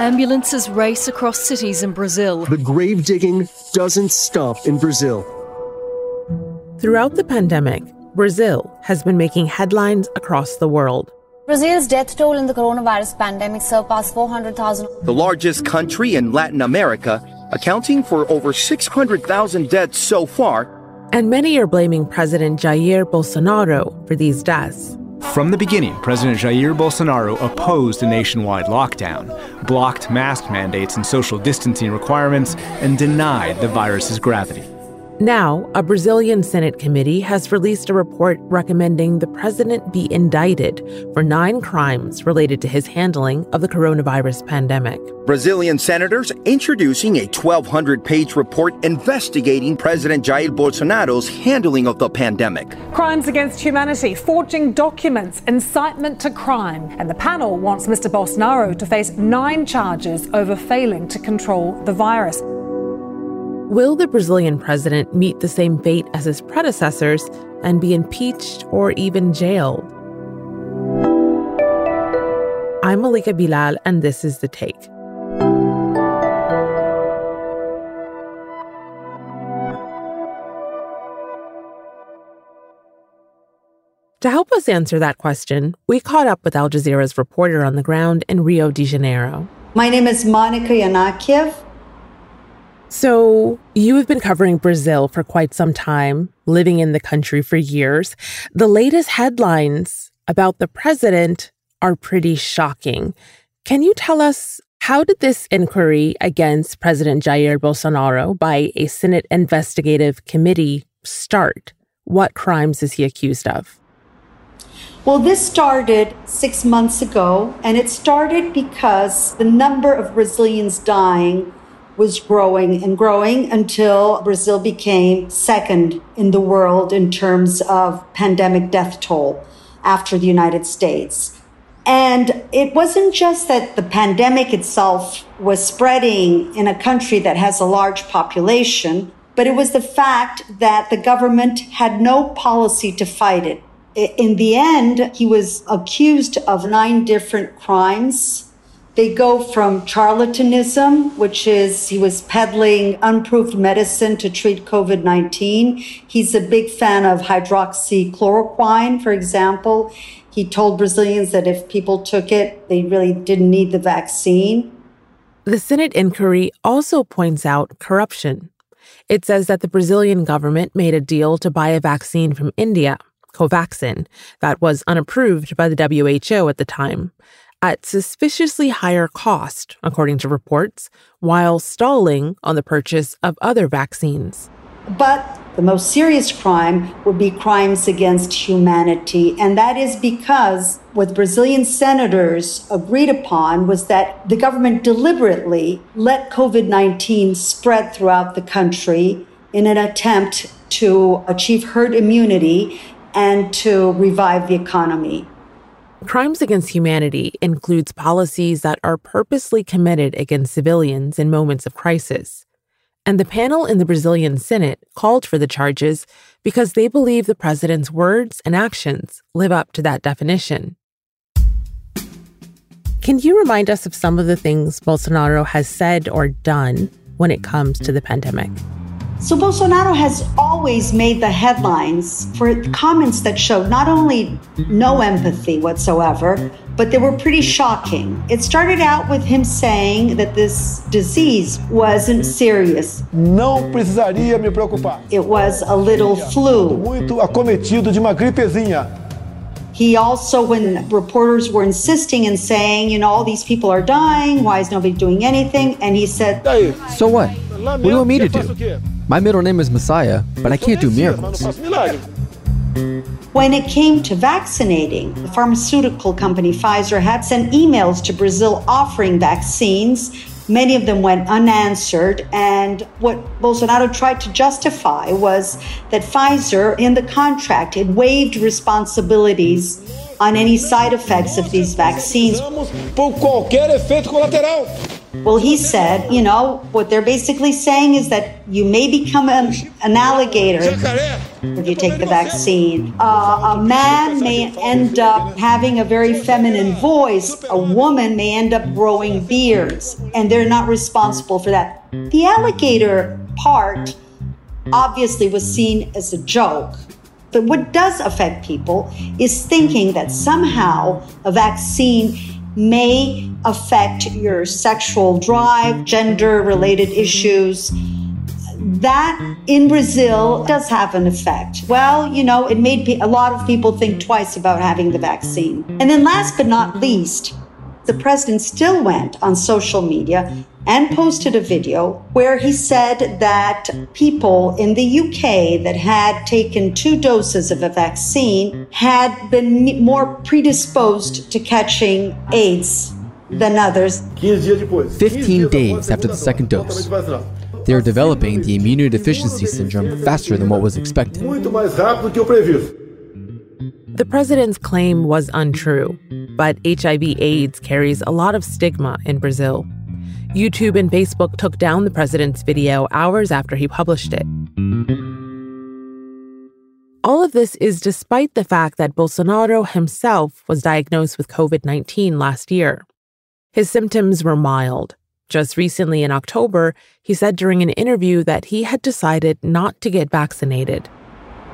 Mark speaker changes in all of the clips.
Speaker 1: Ambulances race across cities in Brazil.
Speaker 2: The grave digging doesn't stop in Brazil.
Speaker 3: Throughout the pandemic, Brazil has been making headlines across the world.
Speaker 4: Brazil's death toll in the coronavirus pandemic surpassed 400,000.
Speaker 5: The largest country in Latin America, accounting for over 600,000 deaths so far.
Speaker 3: And many are blaming President Jair Bolsonaro for these deaths.
Speaker 6: From the beginning, President Jair Bolsonaro opposed a nationwide lockdown, blocked mask mandates and social distancing requirements, and denied the virus's gravity.
Speaker 3: Now, a Brazilian Senate committee has released a report recommending the president be indicted for nine crimes related to his handling of the coronavirus pandemic.
Speaker 5: Brazilian senators introducing a 1,200 page report investigating President Jair Bolsonaro's handling of the pandemic.
Speaker 7: Crimes against humanity, forging documents, incitement to crime. And the panel wants Mr. Bolsonaro to face nine charges over failing to control the virus.
Speaker 3: Will the Brazilian president meet the same fate as his predecessors and be impeached or even jailed? I'm Malika Bilal, and this is The Take. To help us answer that question, we caught up with Al Jazeera's reporter on the ground in Rio de Janeiro.
Speaker 8: My name is Monica Yanakiew.
Speaker 3: So, you have been covering Brazil for quite some time, living in the country for years. The latest headlines about the president are pretty shocking. Can you tell us how did this inquiry against President Jair Bolsonaro by a Senate investigative committee start? What crimes is he accused of?
Speaker 8: Well, this started six months ago, and it started because the number of Brazilians dying was growing and growing until Brazil became second in the world in terms of pandemic death toll after the United States. And it wasn't just that the pandemic itself was spreading in a country that has a large population, but it was the fact that the government had no policy to fight it. In the end, he was accused of nine different crimes they go from charlatanism, which is he was peddling unproved medicine to treat COVID 19. He's a big fan of hydroxychloroquine, for example. He told Brazilians that if people took it, they really didn't need the vaccine.
Speaker 3: The Senate inquiry also points out corruption. It says that the Brazilian government made a deal to buy a vaccine from India, Covaxin, that was unapproved by the WHO at the time at suspiciously higher cost, according to reports, while stalling on the purchase of other vaccines.
Speaker 8: But the most serious crime would be crimes against humanity. And that is because what Brazilian senators agreed upon was that the government deliberately let COVID 19 spread throughout the country in an attempt to achieve herd immunity and to revive the economy.
Speaker 3: Crimes against humanity includes policies that are purposely committed against civilians in moments of crisis. And the panel in the Brazilian Senate called for the charges because they believe the president's words and actions live up to that definition. Can you remind us of some of the things Bolsonaro has said or done when it comes to the pandemic?
Speaker 8: So Bolsonaro has always made the headlines for comments that showed not only no empathy whatsoever, but they were pretty shocking. It started out with him saying that this disease wasn't serious.
Speaker 9: Não precisaria me preocupar.
Speaker 8: It was a little flu.
Speaker 9: Muito acometido de uma gripezinha.
Speaker 8: He also, when reporters were insisting and saying, you know, all these people are dying, why is nobody doing anything? And he said,
Speaker 10: So what? What do you want me to do? My middle name is Messiah, but I can't do miracles.
Speaker 8: When it came to vaccinating, the pharmaceutical company Pfizer had sent emails to Brazil offering vaccines. Many of them went unanswered. And what Bolsonaro tried to justify was that Pfizer, in the contract, it waived responsibilities on any side effects of these vaccines.
Speaker 9: Por qualquer efeito colateral.
Speaker 8: Well, he said, you know, what they're basically saying is that you may become an, an alligator if you take the vaccine. Uh, a man may end up having a very feminine voice. A woman may end up growing beards, and they're not responsible for that. The alligator part obviously was seen as a joke. But what does affect people is thinking that somehow a vaccine may affect your sexual drive, gender related issues. That in Brazil does have an effect. Well, you know, it made a lot of people think twice about having the vaccine. And then, last but not least, the president still went on social media and posted a video where he said that people in the UK that had taken two doses of a vaccine had been more predisposed to catching AIDS than others.
Speaker 10: 15 days after the second dose. They are developing the immunodeficiency syndrome faster than what was expected.
Speaker 3: The president's claim was untrue, but HIV AIDS carries a lot of stigma in Brazil. YouTube and Facebook took down the president's video hours after he published it. All of this is despite the fact that Bolsonaro himself was diagnosed with COVID 19 last year. His symptoms were mild. Just recently in October, he said during an interview that he had decided not to get vaccinated.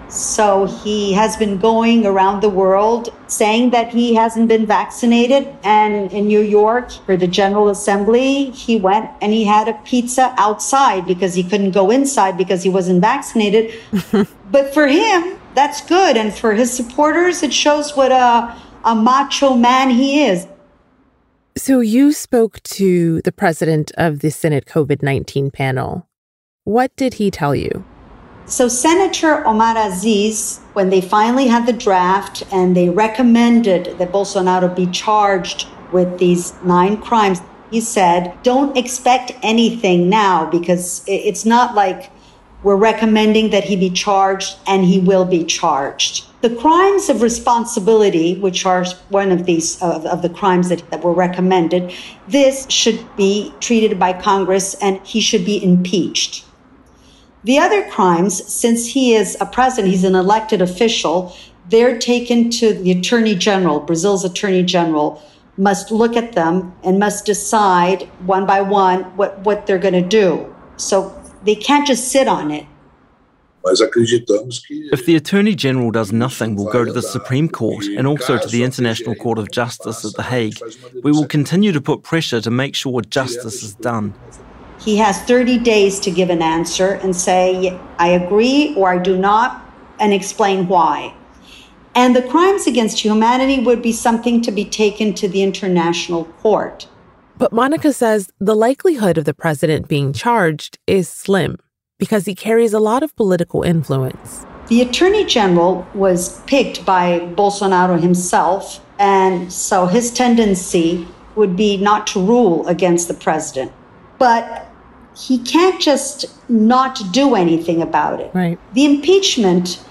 Speaker 8: So he has been going around the world saying that he hasn't been vaccinated. And in New York, for the General Assembly, he went and he had a pizza outside because he couldn't go inside because he wasn't vaccinated. but for him, that's good. And for his supporters, it shows what a, a macho man he is.
Speaker 3: So you spoke to the president of the Senate COVID 19 panel. What did he tell you?
Speaker 8: So, Senator Omar Aziz, when they finally had the draft and they recommended that Bolsonaro be charged with these nine crimes, he said, Don't expect anything now because it's not like we're recommending that he be charged and he will be charged. The crimes of responsibility, which are one of these of, of the crimes that, that were recommended, this should be treated by Congress and he should be impeached. The other crimes, since he is a president, he's an elected official, they're taken to the attorney general, Brazil's attorney general, must look at them and must decide one by one what, what they're going to do. So they can't just sit on it.
Speaker 11: If the Attorney General does nothing, we'll go to the Supreme Court and also to the International Court of Justice at The Hague. We will continue to put pressure to make sure justice is done.
Speaker 8: He has 30 days to give an answer and say, I agree or I do not, and explain why. And the crimes against humanity would be something to be taken to the international court.
Speaker 3: But Monica says the likelihood of the president being charged is slim because he carries a lot of political influence.
Speaker 8: The attorney general was picked by Bolsonaro himself, and so his tendency would be not to rule against the president. But he can't just not do anything about it.
Speaker 3: Right.
Speaker 8: The impeachment,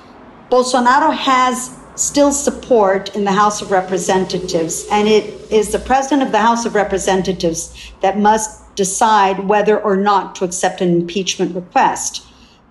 Speaker 8: Bolsonaro has still support in the House of Representatives, and it is the president of the House of Representatives that must decide whether or not to accept an impeachment request.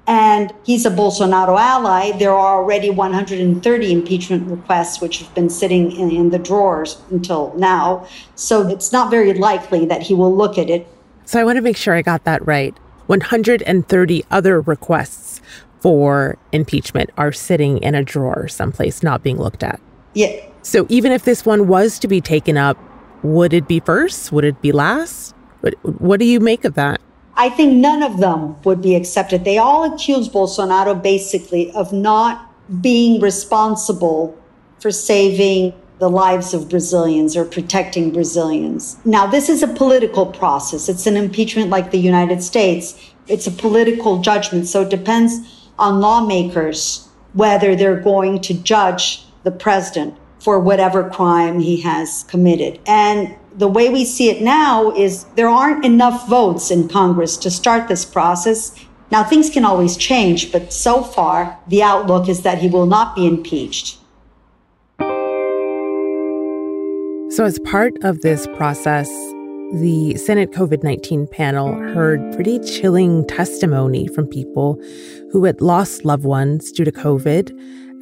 Speaker 8: And he's a Bolsonaro ally. There are already 130 impeachment requests which have been sitting in, in the drawers until now. So it's not very likely that he will look at it
Speaker 3: so I want to make sure I got that right. 130 other requests for impeachment are sitting in a drawer someplace, not being looked at.
Speaker 8: Yeah.
Speaker 3: So even if this one was to be taken up, would it be first? Would it be last? What, what do you make of that?
Speaker 8: I think none of them would be accepted. They all accuse Bolsonaro basically of not being responsible for saving the lives of Brazilians or protecting Brazilians. Now, this is a political process. It's an impeachment like the United States. It's a political judgment. So it depends on lawmakers whether they're going to judge the president for whatever crime he has committed. And the way we see it now is there aren't enough votes in Congress to start this process. Now, things can always change, but so far, the outlook is that he will not be impeached.
Speaker 3: So, as part of this process, the Senate COVID 19 panel heard pretty chilling testimony from people who had lost loved ones due to COVID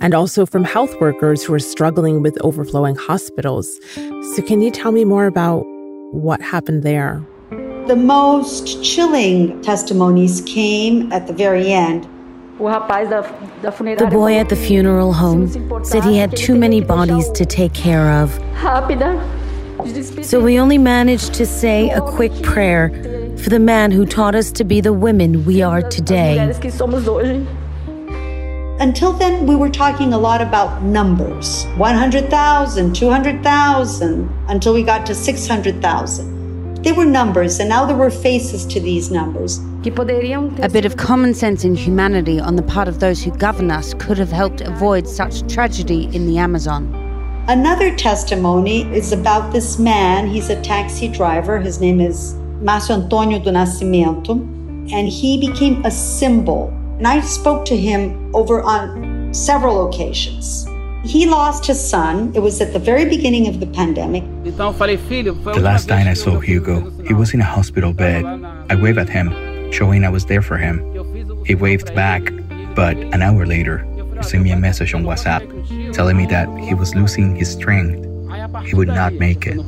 Speaker 3: and also from health workers who are struggling with overflowing hospitals. So, can you tell me more about what happened there?
Speaker 8: The most chilling testimonies came at the very end.
Speaker 12: The boy at the funeral home said he had too many bodies to take care of. So we only managed to say a quick prayer for the man who taught us to be the women we are today.
Speaker 8: Until then, we were talking a lot about numbers 100,000, 200,000, until we got to 600,000. They were numbers, and now there were faces to these numbers.
Speaker 13: A bit of common sense and humanity on the part of those who govern us could have helped avoid such tragedy in the Amazon.
Speaker 8: Another testimony is about this man. He's a taxi driver. His name is Márcio Antonio do Nascimento, and he became a symbol and I spoke to him over on several occasions. He lost his son. It was at the very beginning of the pandemic.
Speaker 14: The last time I saw Hugo, he was in a hospital bed. I waved at him, showing I was there for him. He waved back, but an hour later, he sent me a message on WhatsApp telling me that he was losing his strength. He would not make it.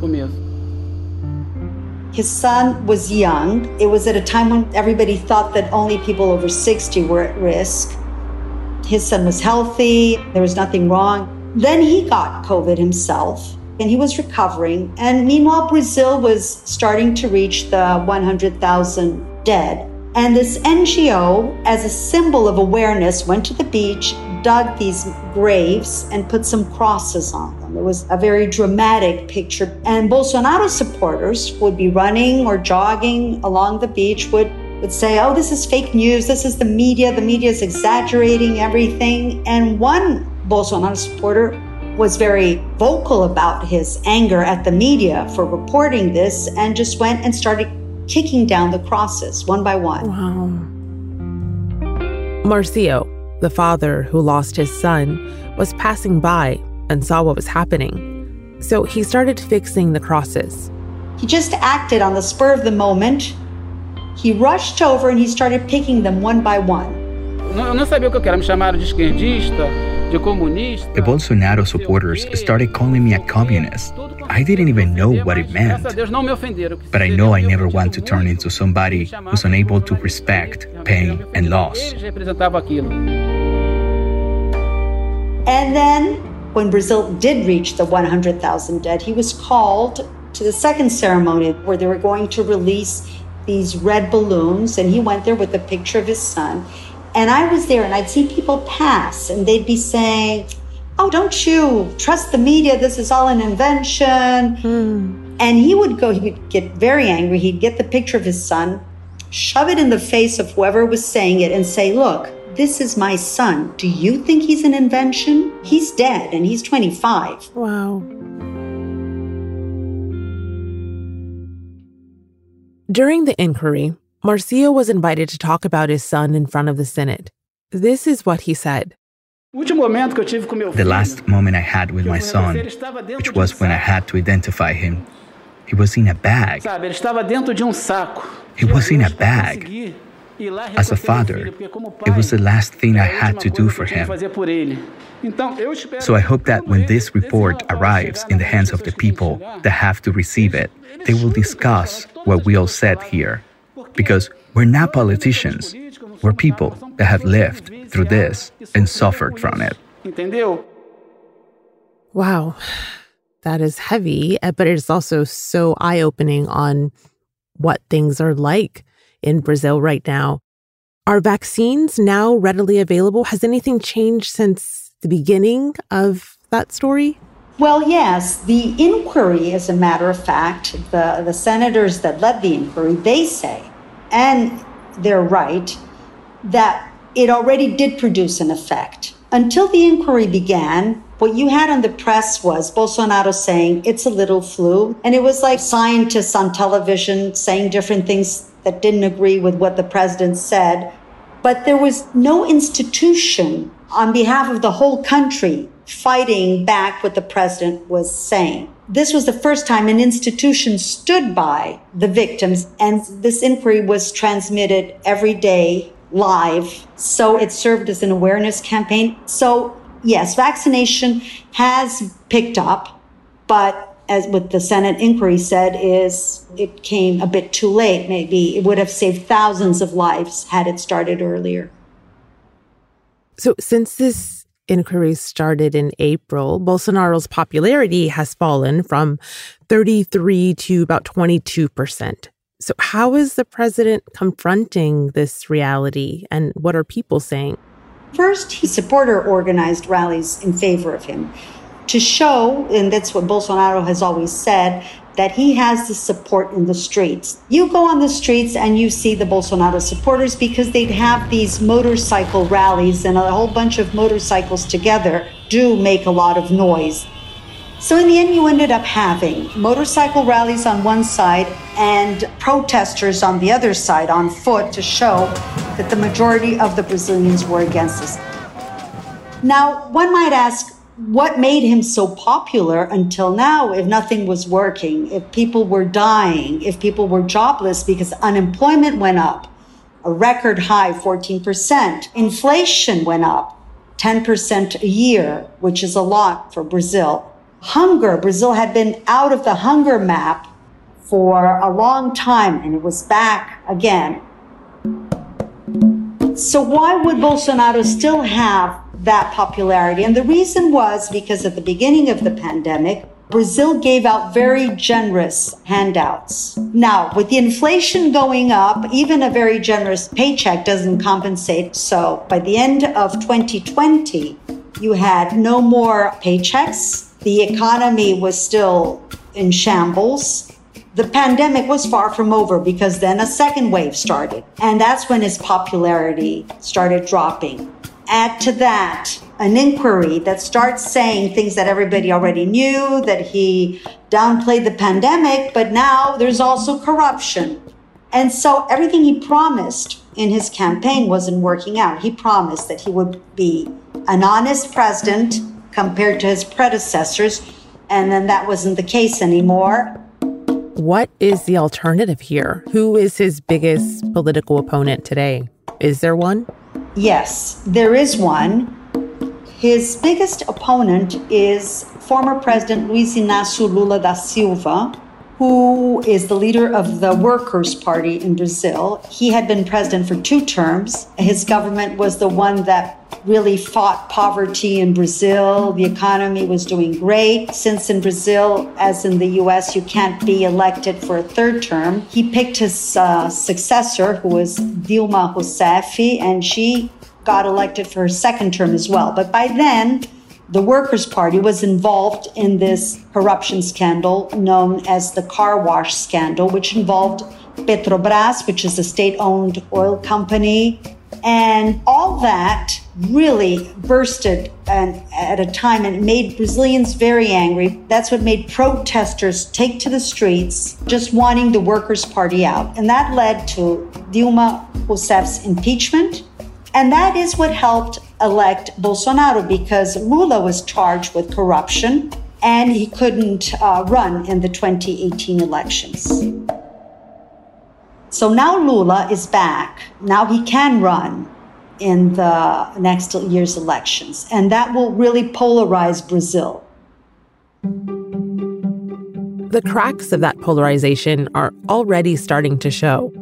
Speaker 8: His son was young. It was at a time when everybody thought that only people over 60 were at risk. His son was healthy, there was nothing wrong. Then he got COVID himself and he was recovering. And meanwhile, Brazil was starting to reach the 100,000 dead. And this NGO, as a symbol of awareness, went to the beach, dug these graves, and put some crosses on them. It was a very dramatic picture. And Bolsonaro supporters would be running or jogging along the beach, would, would say, Oh, this is fake news. This is the media. The media is exaggerating everything. And one Bolsonaro supporter was very vocal about his anger at the media for reporting this and just went and started kicking down the crosses one by one.
Speaker 3: Wow. Marcio, the father who lost his son, was passing by and saw what was happening. So he started fixing the crosses.
Speaker 8: He just acted on the spur of the moment. He rushed over and he started picking them one by one.
Speaker 14: The Bolsonaro supporters started calling me a communist. I didn't even know what it meant. But I know I never want to turn into somebody who's unable to respect pain and loss.
Speaker 8: And then, when Brazil did reach the 100,000 dead, he was called to the second ceremony where they were going to release these red balloons. And he went there with a picture of his son. And I was there, and I'd see people pass, and they'd be saying, Oh, don't you trust the media? This is all an invention.
Speaker 3: Hmm.
Speaker 8: And he would go, he would get very angry. He'd get the picture of his son, shove it in the face of whoever was saying it, and say, Look, this is my son. Do you think he's an invention? He's dead and he's 25.
Speaker 3: Wow. During the inquiry, Marcio was invited to talk about his son in front of the Senate. This is what he said.
Speaker 14: The last moment I had with my son, which was when I had to identify him, he was in a bag. He was in a bag. As a father, it was the last thing I had to do for him. So I hope that when this report arrives in the hands of the people that have to receive it, they will discuss what we all said here. Because we're not politicians, we're people that have lived through this and suffered from it.
Speaker 3: Wow. That is heavy, eh, but it is also so eye opening on what things are like in Brazil right now. Are vaccines now readily available? Has anything changed since the beginning of that story?
Speaker 8: Well, yes. The inquiry, as a matter of fact, the, the senators that led the inquiry, they say, and they're right, that it already did produce an effect. Until the inquiry began, what you had on the press was Bolsonaro saying it's a little flu. And it was like scientists on television saying different things that didn't agree with what the president said. But there was no institution on behalf of the whole country fighting back what the president was saying. This was the first time an institution stood by the victims, and this inquiry was transmitted every day live. So it served as an awareness campaign. So, yes, vaccination has picked up, but as what the Senate inquiry said, is it came a bit too late. Maybe it would have saved thousands of lives had it started earlier.
Speaker 3: So, since this inquiry started in April, Bolsonaro's popularity has fallen from 33 to about 22%. So, how is the president confronting this reality, and what are people saying?
Speaker 8: First, he supporter organized rallies in favor of him to show, and that's what Bolsonaro has always said, that he has the support in the streets. You go on the streets and you see the Bolsonaro supporters because they'd have these motorcycle rallies, and a whole bunch of motorcycles together do make a lot of noise. So, in the end, you ended up having motorcycle rallies on one side and protesters on the other side on foot to show that the majority of the Brazilians were against this. Now, one might ask, what made him so popular until now if nothing was working, if people were dying, if people were jobless because unemployment went up, a record high 14%, inflation went up 10% a year, which is a lot for Brazil. Hunger, Brazil had been out of the hunger map for a long time and it was back again. So why would Bolsonaro still have that popularity. And the reason was because at the beginning of the pandemic, Brazil gave out very generous handouts. Now, with the inflation going up, even a very generous paycheck doesn't compensate. So by the end of 2020, you had no more paychecks. The economy was still in shambles. The pandemic was far from over because then a second wave started. And that's when his popularity started dropping. Add to that an inquiry that starts saying things that everybody already knew, that he downplayed the pandemic, but now there's also corruption. And so everything he promised in his campaign wasn't working out. He promised that he would be an honest president compared to his predecessors, and then that wasn't the case anymore.
Speaker 3: What is the alternative here? Who is his biggest political opponent today? Is there one?
Speaker 8: Yes, there is one. His biggest opponent is former President Luiz Inácio Lula da Silva, who is the leader of the Workers' Party in Brazil. He had been president for two terms. His government was the one that really fought poverty in Brazil. The economy was doing great. Since in Brazil, as in the US, you can't be elected for a third term, he picked his uh, successor, who was Dilma Rousseff, and she got elected for her second term as well. But by then, the Workers' Party was involved in this corruption scandal known as the car wash scandal, which involved Petrobras, which is a state owned oil company. And all that really bursted and at a time and made Brazilians very angry. That's what made protesters take to the streets, just wanting the Workers' Party out. And that led to Dilma Rousseff's impeachment. And that is what helped elect Bolsonaro because Lula was charged with corruption and he couldn't uh, run in the 2018 elections. So now Lula is back. Now he can run in the next year's elections, and that will really polarize Brazil.
Speaker 3: The cracks of that polarization are already starting to show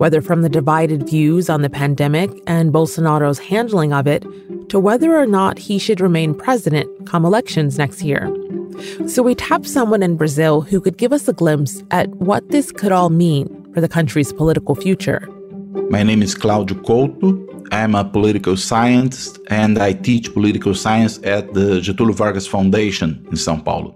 Speaker 3: whether from the divided views on the pandemic and Bolsonaro's handling of it to whether or not he should remain president come elections next year. So we tapped someone in Brazil who could give us a glimpse at what this could all mean for the country's political future.
Speaker 15: My name is Claudio Couto. I'm a political scientist and I teach political science at the Getúlio Vargas Foundation in São Paulo.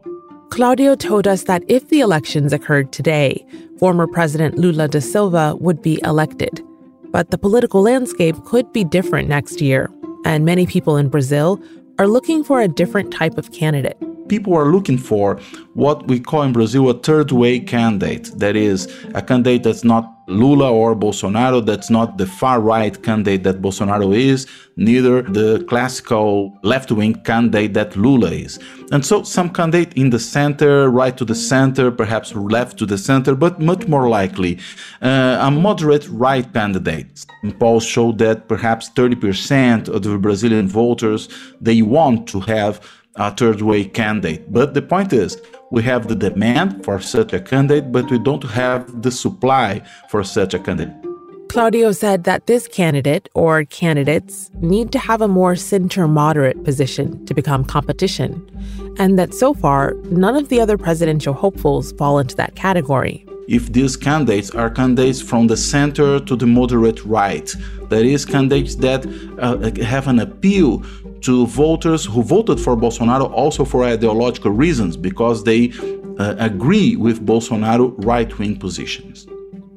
Speaker 3: Claudio told us that if the elections occurred today, former President Lula da Silva would be elected. But the political landscape could be different next year, and many people in Brazil are looking for a different type of candidate.
Speaker 15: People are looking for what we call in Brazil a third way candidate. That is, a candidate that's not Lula or Bolsonaro. That's not the far right candidate that Bolsonaro is, neither the classical left wing candidate that Lula is. And so, some candidate in the center, right to the center, perhaps left to the center, but much more likely uh, a moderate right candidate. Polls show that perhaps 30% of the Brazilian voters they want to have a third way candidate. But the point is, we have the demand for such a candidate, but we don't have the supply for such a candidate.
Speaker 3: Claudio said that this candidate or candidates need to have a more center moderate position to become competition, and that so far, none of the other presidential hopefuls fall into that category.
Speaker 15: If these candidates are candidates from the center to the moderate right, that is, candidates that uh, have an appeal to voters who voted for Bolsonaro also for ideological reasons because they uh, agree with Bolsonaro right wing positions.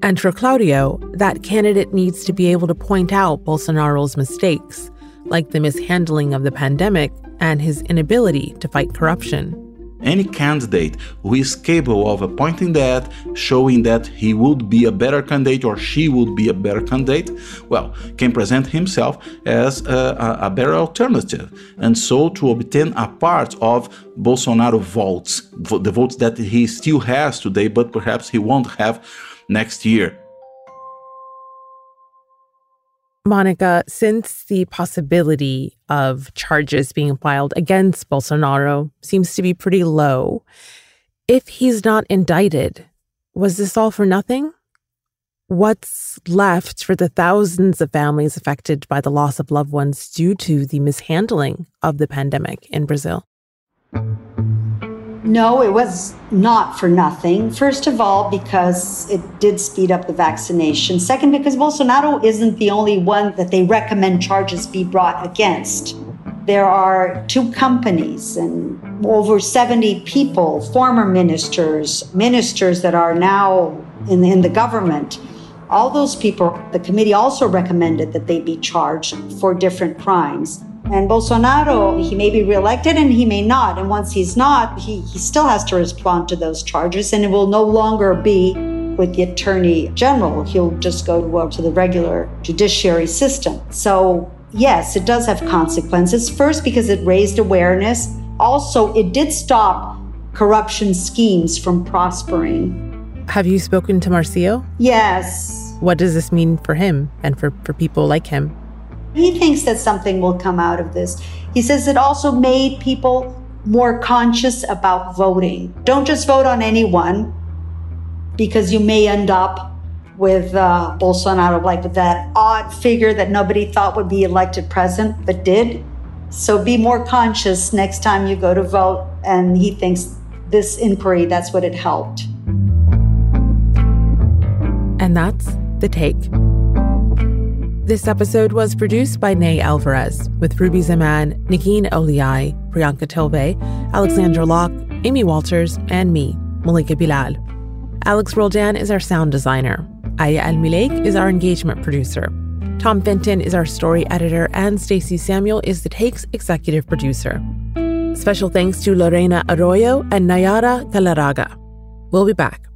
Speaker 3: And for Claudio, that candidate needs to be able to point out Bolsonaro's mistakes, like the mishandling of the pandemic and his inability to fight corruption
Speaker 15: any candidate who is capable of appointing that, showing that he would be a better candidate or she would be a better candidate, well, can present himself as a, a, better alternative. And so to obtain a part of Bolsonaro votes, the votes that he still has today, but perhaps he won't have next year.
Speaker 3: Monica, since the possibility of charges being filed against Bolsonaro seems to be pretty low, if he's not indicted, was this all for nothing? What's left for the thousands of families affected by the loss of loved ones due to the mishandling of the pandemic in Brazil?
Speaker 8: No, it was not for nothing. First of all, because it did speed up the vaccination. Second, because Bolsonaro isn't the only one that they recommend charges be brought against. There are two companies and over 70 people, former ministers, ministers that are now in the, in the government. All those people, the committee also recommended that they be charged for different crimes. And Bolsonaro, he may be reelected and he may not. And once he's not, he, he still has to respond to those charges. And it will no longer be with the attorney general. He'll just go to, uh, to the regular judiciary system. So, yes, it does have consequences. First, because it raised awareness. Also, it did stop corruption schemes from prospering.
Speaker 3: Have you spoken to Marcio?
Speaker 8: Yes.
Speaker 3: What does this mean for him and for, for people like him?
Speaker 8: He thinks that something will come out of this. He says it also made people more conscious about voting. Don't just vote on anyone because you may end up with uh, Bolsonaro, like with that odd figure that nobody thought would be elected president, but did. So be more conscious next time you go to vote. And he thinks this inquiry, that's what it helped.
Speaker 3: And that's the take. This episode was produced by Ney Alvarez with Ruby Zaman, Negin Owliaei, Priyanka Tilve, Alexandra Locke, Amy Walters, and me, Malika Bilal. Alex Roldan is our sound designer. Aya Al Mileik is our engagement producer. Tom Fenton is our story editor, and Stacey Samuel is the Take's executive producer. Special thanks to Lorena Arroyo and Nayara Galarraga. We'll be back